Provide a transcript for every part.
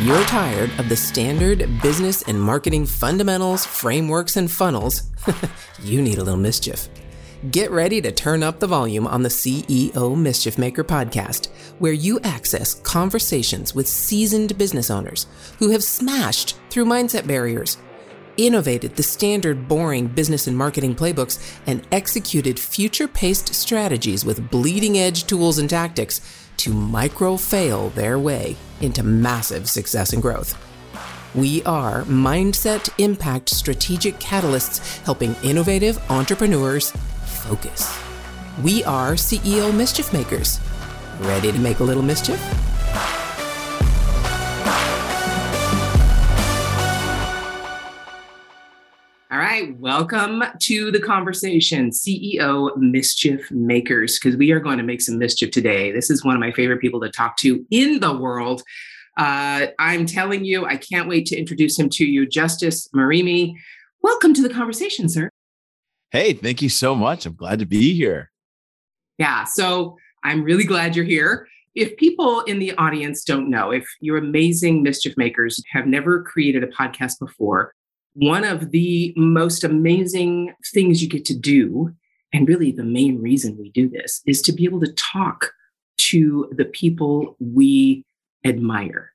You're tired of the standard business and marketing fundamentals, frameworks, and funnels, you need a little mischief. Get ready to turn up the volume on the CEO Mischief Maker podcast, where you access conversations with seasoned business owners who have smashed through mindset barriers, innovated the standard boring business and marketing playbooks, and executed future paced strategies with bleeding edge tools and tactics to micro fail their way into massive success and growth. We are Mindset Impact Strategic Catalysts helping innovative entrepreneurs focus. We are CEO Mischief Makers. Ready to make a little mischief? Right, welcome to the conversation, CEO Mischief Makers, because we are going to make some mischief today. This is one of my favorite people to talk to in the world. Uh, I'm telling you, I can't wait to introduce him to you, Justus Murimi. Welcome to the conversation, sir. Hey, thank you so much. I'm glad to be here. Yeah, so I'm really glad you're here. If people in the audience don't know, if you're amazing mischief makers have never created a podcast before, one of the most amazing things you get to do, and really the main reason we do this, is to be able to talk to the people we admire.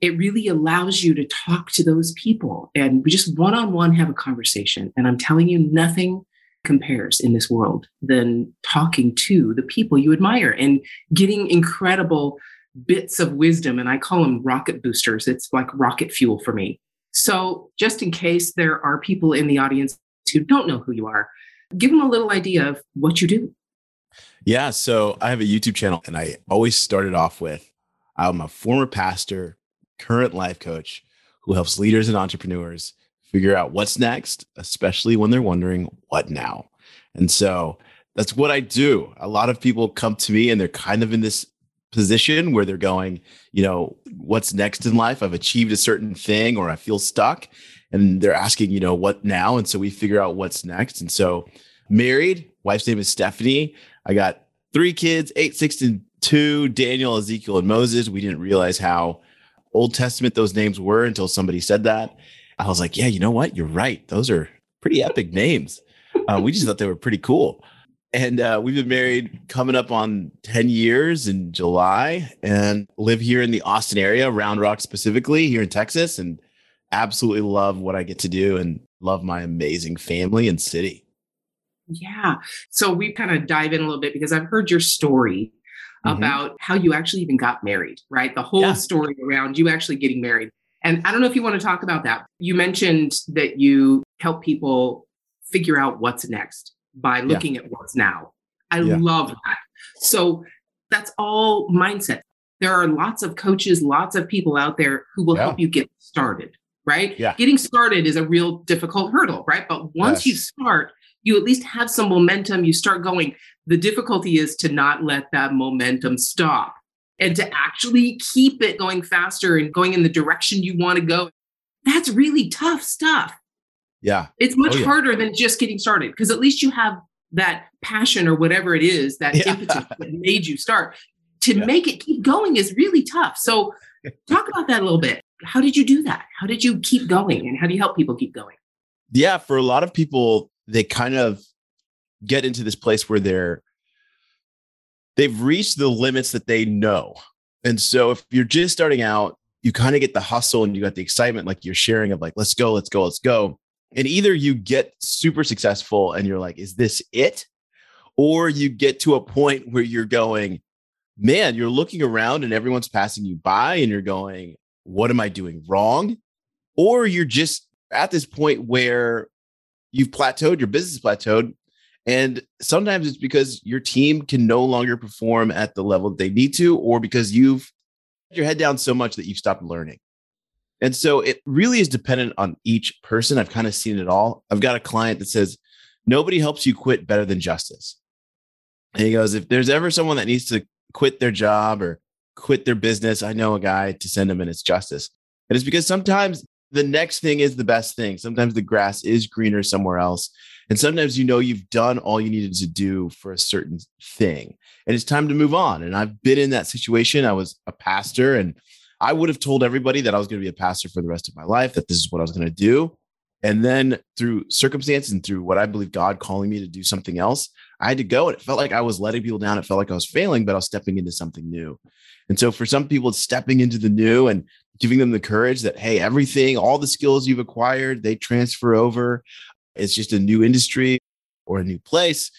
It really allows you to talk to those people and we just one on one have a conversation. And I'm telling you, nothing compares in this world than talking to the people you admire and getting incredible bits of wisdom. And I call them rocket boosters. It's like rocket fuel for me. So, just in case there are people in the audience who don't know who you are, give them a little idea of what you do. Yeah. So, I have a YouTube channel and I always started off with I'm a former pastor, current life coach who helps leaders and entrepreneurs figure out what's next, especially when they're wondering what now. And so, that's what I do. A lot of people come to me and they're kind of in this position where they're going, you know, what's next in life? I've achieved a certain thing or I feel stuck. And they're asking, you know, what now? And so we figure out what's next. And so married, wife's name is Stephanie. I got three kids, eight, six, and two, Daniel, Ezekiel, and Moses. We didn't realize how Old Testament those names were until somebody said that. I was like, yeah, you know what? You're right. Those are pretty epic names. Uh, we just thought they were pretty cool and uh, we've been married coming up on 10 years in July and live here in the Austin area, Round Rock specifically, here in Texas, and absolutely love what I get to do and love my amazing family and city. Yeah. So we kind of dive in a little bit because I've heard your story mm-hmm. about how you actually even got married, right? The whole yeah. story around you actually getting married. And I don't know if you want to talk about that. You mentioned that you help people figure out what's next by looking yeah. at what's now. I yeah. love that. So that's all mindset. There are lots of coaches, lots of people out there who will yeah. help you get started, right? Yeah. Getting started is a real difficult hurdle, right? But once yes. you start, you at least have some momentum, you start going. The difficulty is to not let that momentum stop and to actually keep it going faster and going in the direction you want to go. That's really tough stuff. Yeah. It's much oh, yeah. harder than just getting started because at least you have that passion or whatever it is, that yeah. impetus that made you start. To yeah. make it keep going is really tough. So, talk about that a little bit. How did you do that? How did you keep going and how do you help people keep going? Yeah, for a lot of people, they kind of get into this place where they're they've reached the limits that they know. And so if you're just starting out, you kind of get the hustle and you got the excitement like you're sharing of like let's go, let's go, let's go. And either you get super successful and you're like, is this it? Or you get to a point where you're going, man, you're looking around and everyone's passing you by and you're going, what am I doing wrong? Or you're just at this point where you've plateaued, your business plateaued. And sometimes it's because your team can no longer perform at the level they need to, or because you've your head down so much that you've stopped learning. And so it really is dependent on each person. I've kind of seen it all. I've got a client that says, nobody helps you quit better than Justus. And he goes, if there's ever someone that needs to quit their job or quit their business, I know a guy to send them and it's Justus. And it's because sometimes the next thing is the best thing. Sometimes the grass is greener somewhere else. And sometimes you know you've done all you needed to do for a certain thing and it's time to move on. And I've been in that situation. I was a pastor and I would have told everybody that I was going to be a pastor for the rest of my life, that this is what I was going to do. And then through circumstance and through what I believe God calling me to do something else, I had to go. And it felt like I was letting people down. It felt like I was failing, but I was stepping into something new. And so for some people, it's stepping into the new and giving them the courage that, hey, everything, all the skills you've acquired, they transfer over. It's just a new industry or a new place.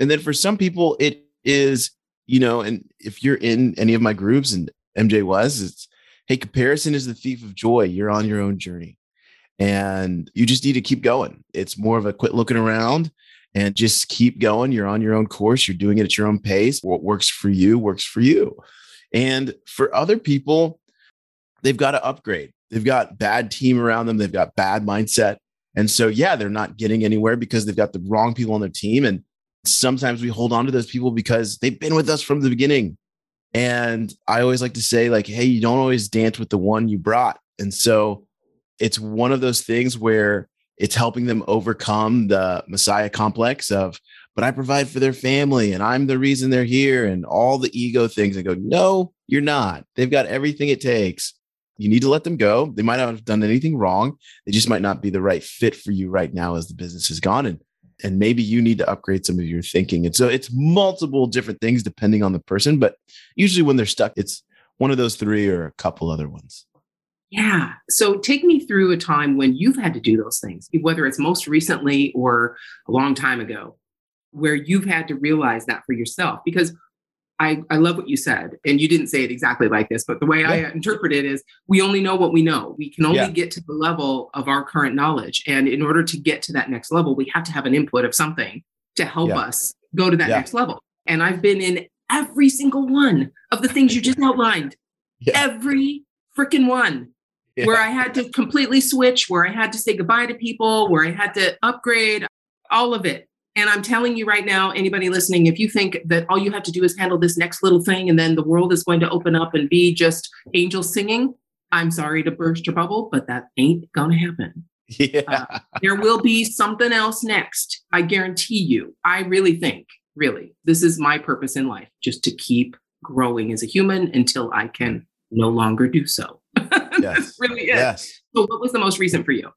And then for some people, it is, you know, and if you're in any of my groups and MJ was, it's, hey, comparison is the thief of joy. You're on your own journey and you just need to keep going. It's more of a quit looking around and just keep going. You're on your own course. You're doing it at your own pace. What works for you works for you. And for other people, they've got to upgrade. They've got bad team around them. They've got bad mindset. And so, yeah, they're not getting anywhere because they've got the wrong people on their team. And sometimes we hold on to those people because they've been with us from the beginning. And I always like to say, like, hey, you don't always dance with the one you brought. And so it's one of those things where it's helping them overcome the messiah complex of but i provide for their family and i'm the reason they're here and all the ego things and go no you're not. They've got everything it takes. You need to let them go. They might not have done anything wrong. They just might not be the right fit for you right now as the business has gone. And and maybe you need to upgrade some of your thinking and so it's multiple different things depending on the person but usually when they're stuck it's one of those three or a couple other ones yeah. So take me through a time when you've had to do those things, whether it's most recently or a long time ago, where you've had to realize that for yourself. Because I, I love what you said, and you didn't say it exactly like this, but the way yeah. I interpret it is we only know what we know. We can only yeah. get to the level of our current knowledge. And in order to get to that next level, we have to have an input of something to help yeah. us go to that next level. And I've been in every single one of the things you just outlined. Every freaking one where I had to completely switch, where I had to say goodbye to people, where I had to upgrade, all of it. And I'm telling you right now, anybody listening, if you think that all you have to do is handle this next little thing and then the world is going to open up and be just angel singing, I'm sorry to burst your bubble, but that ain't going to happen. Yeah. Uh, there will be something else next. I guarantee you. I really think, really, this is my purpose in life, just to keep growing as a human until I can no longer do so. Yes. really is. Yes. So what was the most recent for you?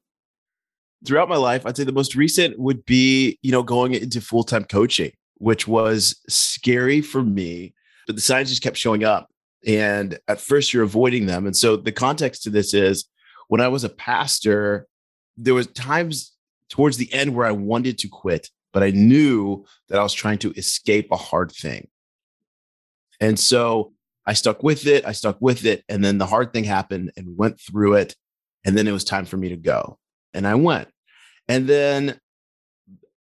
Throughout my life, I'd say the most recent would be, you know, going into full-time coaching, which was scary for me, but the signs just kept showing up. And at first you're avoiding them. And so the context to this is when I was a pastor, there was times towards the end where I wanted to quit, but I knew that I was trying to escape a hard thing. And so I stuck with it. I stuck with it. And then the hard thing happened and went through it. And then it was time for me to go. And I went. And then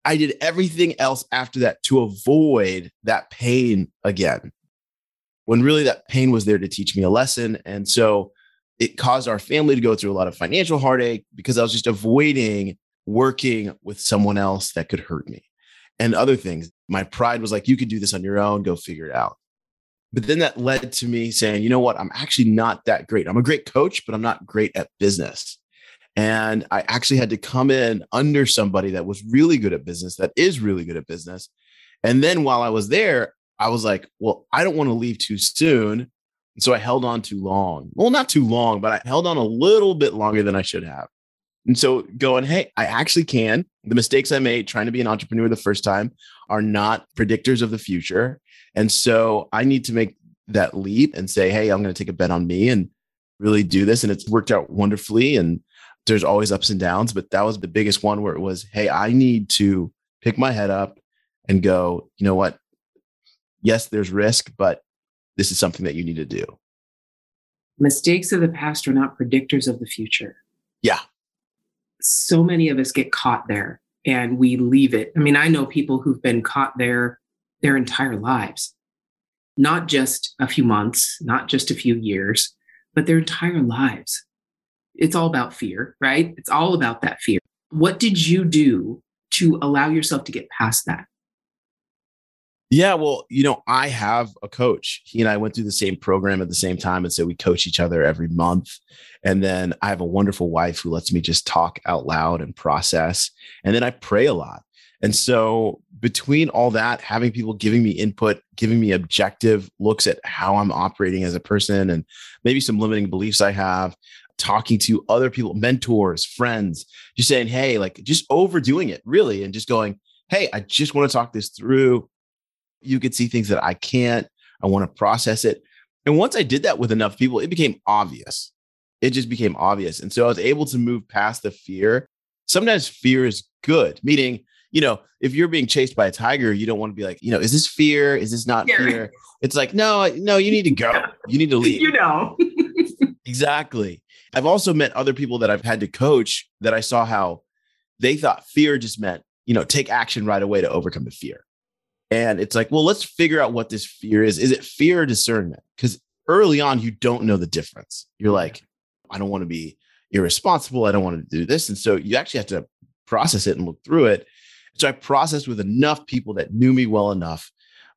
I did everything else after that to avoid that pain again. When really that pain was there to teach me a lesson. And so it caused our family to go through a lot of financial heartache because I was just avoiding working with someone else that could hurt me and other things. My pride was like, you could do this on your own, go figure it out. But then that led to me saying, you know what? I'm actually not that great. I'm a great coach, but I'm not great at business. And I actually had to come in under somebody that was really good at business, that is really good at business. And then while I was there, I was like, well, I don't want to leave too soon. And so I held on too long. Well, not too long, but I held on a little bit longer than I should have. And so going, hey, I actually can. The mistakes I made trying to be an entrepreneur the first time are not predictors of the future. And so I need to make that leap and say, hey, I'm going to take a bet on me and really do this. And it's worked out wonderfully. And there's always ups and downs, but that was the biggest one where it was, hey, I need to pick my head up and go, you know what? Yes, there's risk, but this is something that you need to do. Mistakes of the past are not predictors of the future. Yeah. So many of us get caught there and we leave it. I mean, I know people who've been caught there their entire lives, not just a few months, not just a few years, but their entire lives. It's all about fear, right? It's all about that fear. What did you do to allow yourself to get past that? Yeah, well, you know, I have a coach. He and I went through the same program at the same time. And so we coach each other every month. And then I have a wonderful wife who lets me just talk out loud and process. And then I pray a lot. And so between all that, having people giving me input, giving me objective looks at how I'm operating as a person and maybe some limiting beliefs I have, talking to other people, mentors, friends, just saying, hey, like just overdoing it really and just going, hey, I just want to talk this through. You could see things that I can't. I want to process it. And once I did that with enough people, it became obvious. It just became obvious. And so I was able to move past the fear. Sometimes fear is good, meaning, you know, if you're being chased by a tiger, you don't want to be like, you know, is this fear? Is this not fear? fear? It's like, no, no, you need to go. You need to leave. You know. Exactly. I've also met other people that I've had to coach that I saw how they thought fear just meant, you know, take action right away to overcome the fear. And it's like, well, let's figure out what this fear is. Is it fear or discernment? Because early on, you don't know the difference. You're like, I don't want to be irresponsible. I don't want to do this. And so you actually have to process it and look through it. So I processed with enough people that knew me well enough,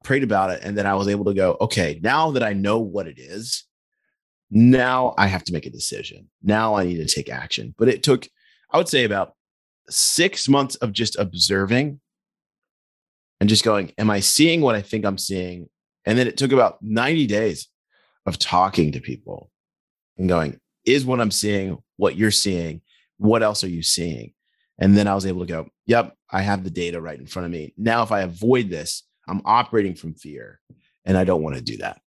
prayed about it. And then I was able to go, okay, now that I know what it is, now I have to make a decision. Now I need to take action. But it took, I would say, about six months of just observing and just going, Am I seeing what I think I'm seeing? And then it took about 90 days of talking to people and going, Is what I'm seeing what you're seeing? What else are you seeing? And then I was able to go, Yep, I have the data right in front of me. Now, if I avoid this, I'm operating from fear and I don't want to do that.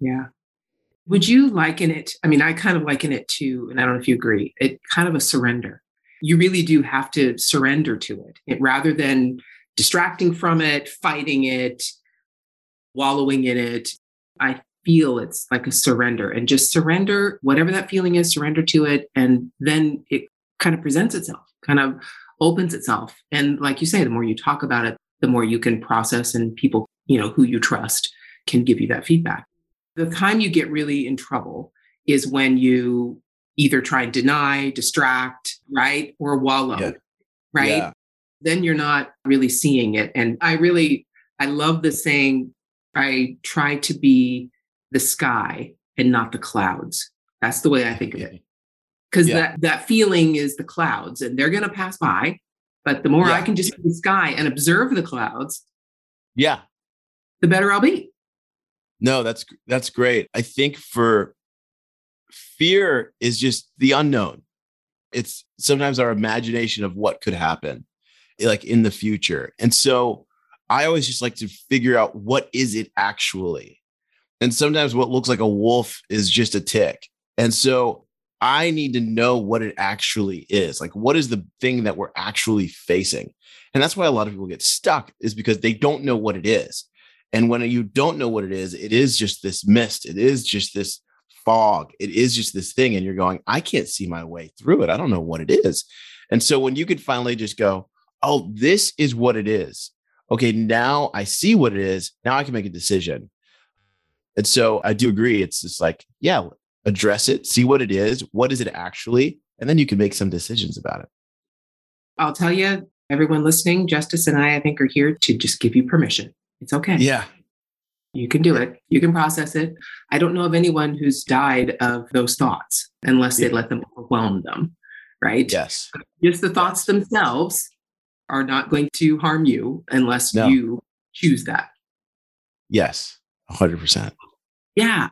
Yeah. Would you liken it? I mean, I kind of liken it to, and I don't know if you agree, it kind of a surrender. You really do have to surrender to it, it rather than distracting from it, fighting it, wallowing in it. I feel it's like a surrender and just surrender, whatever that feeling is, surrender to it. And then it kind of presents itself, kind of opens itself. And like you say, the more you talk about it, the more you can process and people, you know, who you trust can give you that feedback. The time you get really in trouble is when you either try and deny, distract, mm. right? Or wallow, yeah. right? Yeah then you're not really seeing it. And I really, I love the saying, I try to be the sky and not the clouds. That's the way I think of it. Mm-hmm. Because yeah. that, that feeling is the clouds and they're going to pass by. But the more. I can just be the sky and observe the clouds, yeah, the better I'll be. No, that's that's great. I think for fear is just the unknown. It's sometimes our imagination of what could happen eh, like in the future. And so I always just like to figure out what is it actually. And sometimes what looks like a wolf is just a tick. And so I need to know what it actually is. Like, what is the thing that we're actually facing? And that's why a lot of people get stuck, is because they don't know what it is. And when you don't know what it is, it is just this mist. It is just this fog. It is just this thing. And you're going, I can't see my way through it. I don't know what it is. And so when you could finally just go, oh, this is what it is. Okay, now I see what it is. Now I can make a decision. And so I do agree. It's just like, yeah, address it, see what it is. What is it actually? And then you can make some decisions about it. I'll tell you, everyone listening, Justus and I, I think, are here to just give you permission. It's okay. Yeah. You can do it. You can process it. I don't know of anyone who's died of those thoughts unless yeah. they let them overwhelm them. Right. Yes. Just the thoughts themselves are not going to harm you unless no. you choose that. Yes, 100%. Yeah.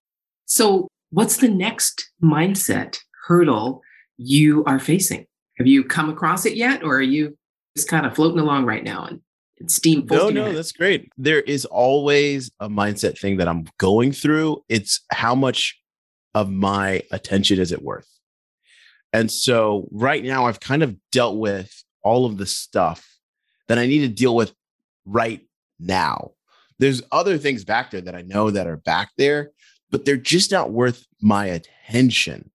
So, what's the next mindset hurdle you are facing? Have you come across it yet, or are you just kind of floating along right now and, steam? No, no, that's great. There is always a mindset thing that I'm going through. It's how much of my attention is it worth? And so, right now, I've kind of dealt with all of the stuff that I need to deal with right now. There's other things back there that I know that are back there, but they're just not worth my attention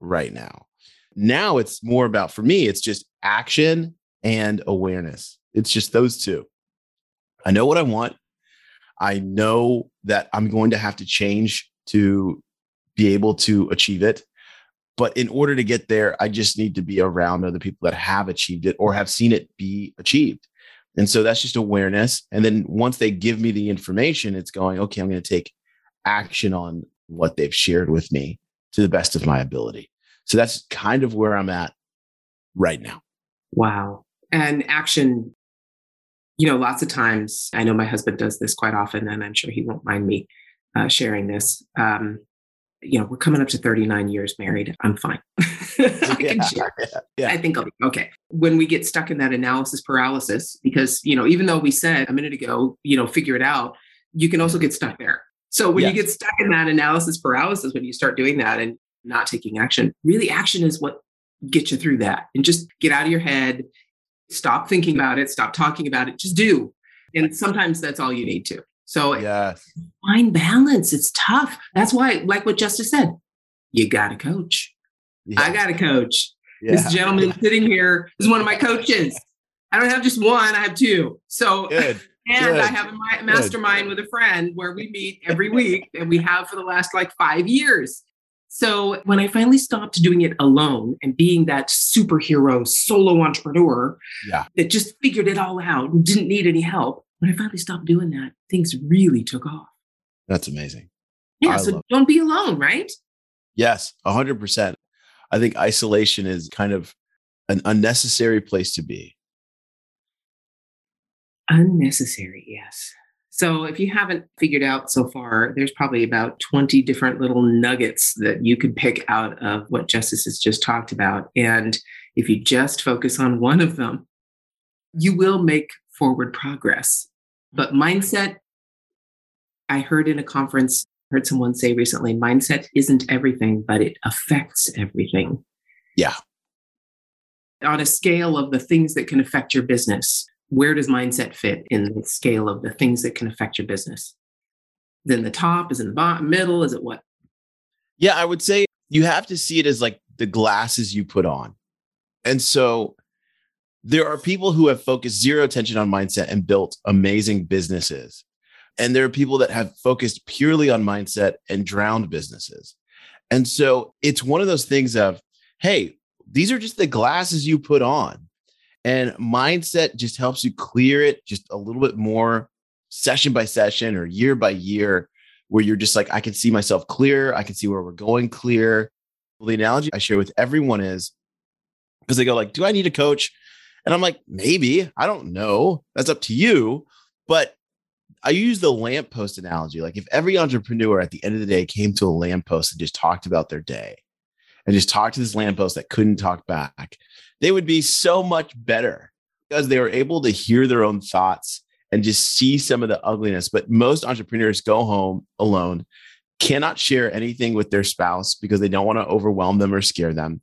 right now. Now it's more about, for me, it's just action and awareness. It's just those two. I know what I want. I know that I'm going to have to change to be able to achieve it. But in order to get there, I just need to be around other people that have achieved it or have seen it be achieved. And so that's just awareness. And then once they give me the information, it's going, okay, I'm going to take action on what they've shared with me to the best of my ability. So that's kind of where I'm at right now. Wow. And action, you know, lots of times, I know my husband does this quite often, and I'm sure he won't mind me uh, sharing this. Um, you know, we're coming up to 39 years married. I'm fine. I yeah, yeah, yeah. I think I'll be okay. When we get stuck in that analysis paralysis, because, you know, even though we said a minute ago, you know, figure it out, you can also get stuck there. So when you get stuck in that analysis paralysis, when you start doing that and not taking action, really action is what gets you through that. And just get out of your head, stop thinking about it, stop talking about it, just do. And sometimes that's all you need to. So Yes. find balance. It's tough. That's why, like what Justus said, you got to coach. I got to coach. Yeah. This gentleman sitting here is one of my coaches. I don't have just one, I have two. So, Good. and good, I have a mi- mastermind with a friend where we meet every week and we have for the last like five years. So, when I finally stopped doing it alone and being that superhero solo entrepreneur Yeah. that just figured it all out and didn't need any help, when I finally stopped doing that, things really took off. That's amazing. Yeah. I so, don't be alone, right? Yes, 100%. I think isolation is kind of an unnecessary place to be. Unnecessary, yes. So if you haven't figured out so far, there's probably about 20 different little nuggets that you could pick out of what Justus has just talked about. And if you just focus on one of them, you will make forward progress. But mindset, I heard in a conference, heard someone say recently, mindset isn't everything, but it affects everything. Yeah. On a scale of the things that can affect your business, where does mindset fit in the scale of the things that can affect your business? In the top? Is in the bottom, middle? Is it what? Yeah, I would say you have to see it as like the glasses you put on. And so there are people who have focused zero attention on mindset and built amazing businesses. And there are people that have focused purely on mindset and drowned businesses. And so it's one of those things of, hey, these are just the glasses you put on. And mindset just helps you clear it just a little bit more session by session or year by year, where you're just like, I can see myself clear. I can see where we're going clear. Well, the analogy I share with everyone is because they go like, do I need a coach? And I'm like, maybe. I don't know. That's up to you. But I use the lamppost analogy. Like if every entrepreneur at the end of the day came to a lamppost and just talked about their day and just talked to this lamppost that couldn't talk back, they would be so much better because they were able to hear their own thoughts and just see some of the ugliness. But most entrepreneurs go home alone, cannot share anything with their spouse because they don't want to overwhelm them or scare them,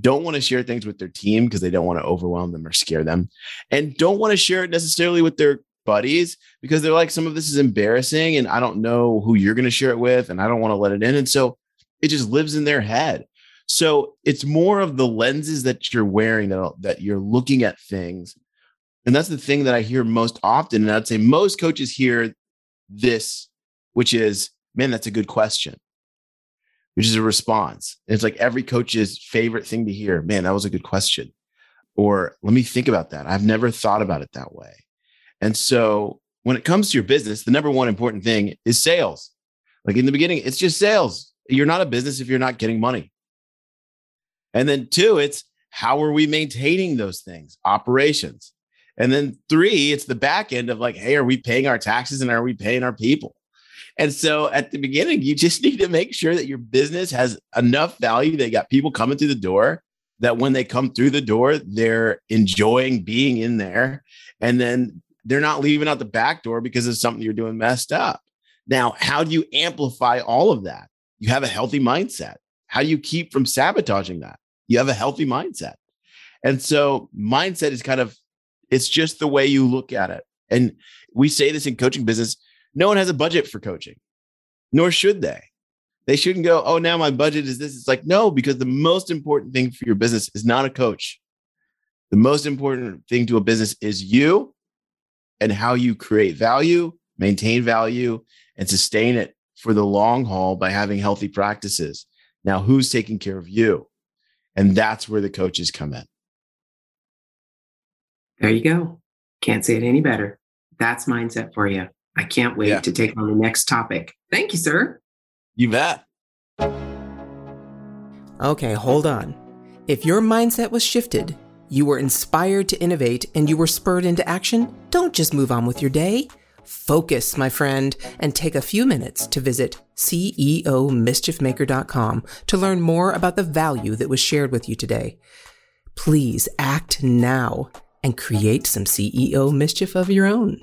don't want to share things with their team because they don't want to overwhelm them or scare them, and don't want to share it necessarily with their buddies because they're like, some of this is embarrassing and I don't know who you're going to share it with and I don't want to let it in. And so it just lives in their head. So it's more of the lenses that you're wearing that, that you're looking at things. And that's the thing that I hear most often. And I'd say most coaches hear this, which is, man, that's a good question, which is a response. And it's like every coach's favorite thing to hear, man, that was a good question. Or let me think about that. I've never thought about it that way. And so when it comes to your business, the number one important thing is sales. Like in the beginning, it's just sales. You're not a business if you're not getting money. And then two, it's how are we maintaining those things? Operations. And then three, it's the back end of like, hey, are we paying our taxes and are we paying our people? And so at the beginning, you just need to make sure that your business has enough value. They got people coming through the door that when they come through the door, they're enjoying being in there. And then they're not leaving out the back door because of something you're doing messed up. Now, how do you amplify all of that? You have a healthy mindset. How do you keep from sabotaging that? You have a healthy mindset. And so, mindset is kind of, it's just the way you look at it. And we say this in coaching business no one has a budget for coaching, nor should they. They shouldn't go, oh, now my budget is this. It's like, no, because the most important thing for your business is not a coach. The most important thing to a business is you and how you create value, maintain value, and sustain it for the long haul by having healthy practices. Now, who's taking care of you? And that's where the coaches come in. There you go. Can't say it any better. That's mindset for you. I can't wait Yeah. to take on the next topic. Thank you, sir. You bet. Okay, hold on. If your mindset was shifted, You were inspired to innovate and you were spurred into action? Don't just move on with your day. Focus, my friend, and take a few minutes to visit CEOmischiefmaker.com to learn more about the value that was shared with you today. Please act now and create some CEO mischief of your own.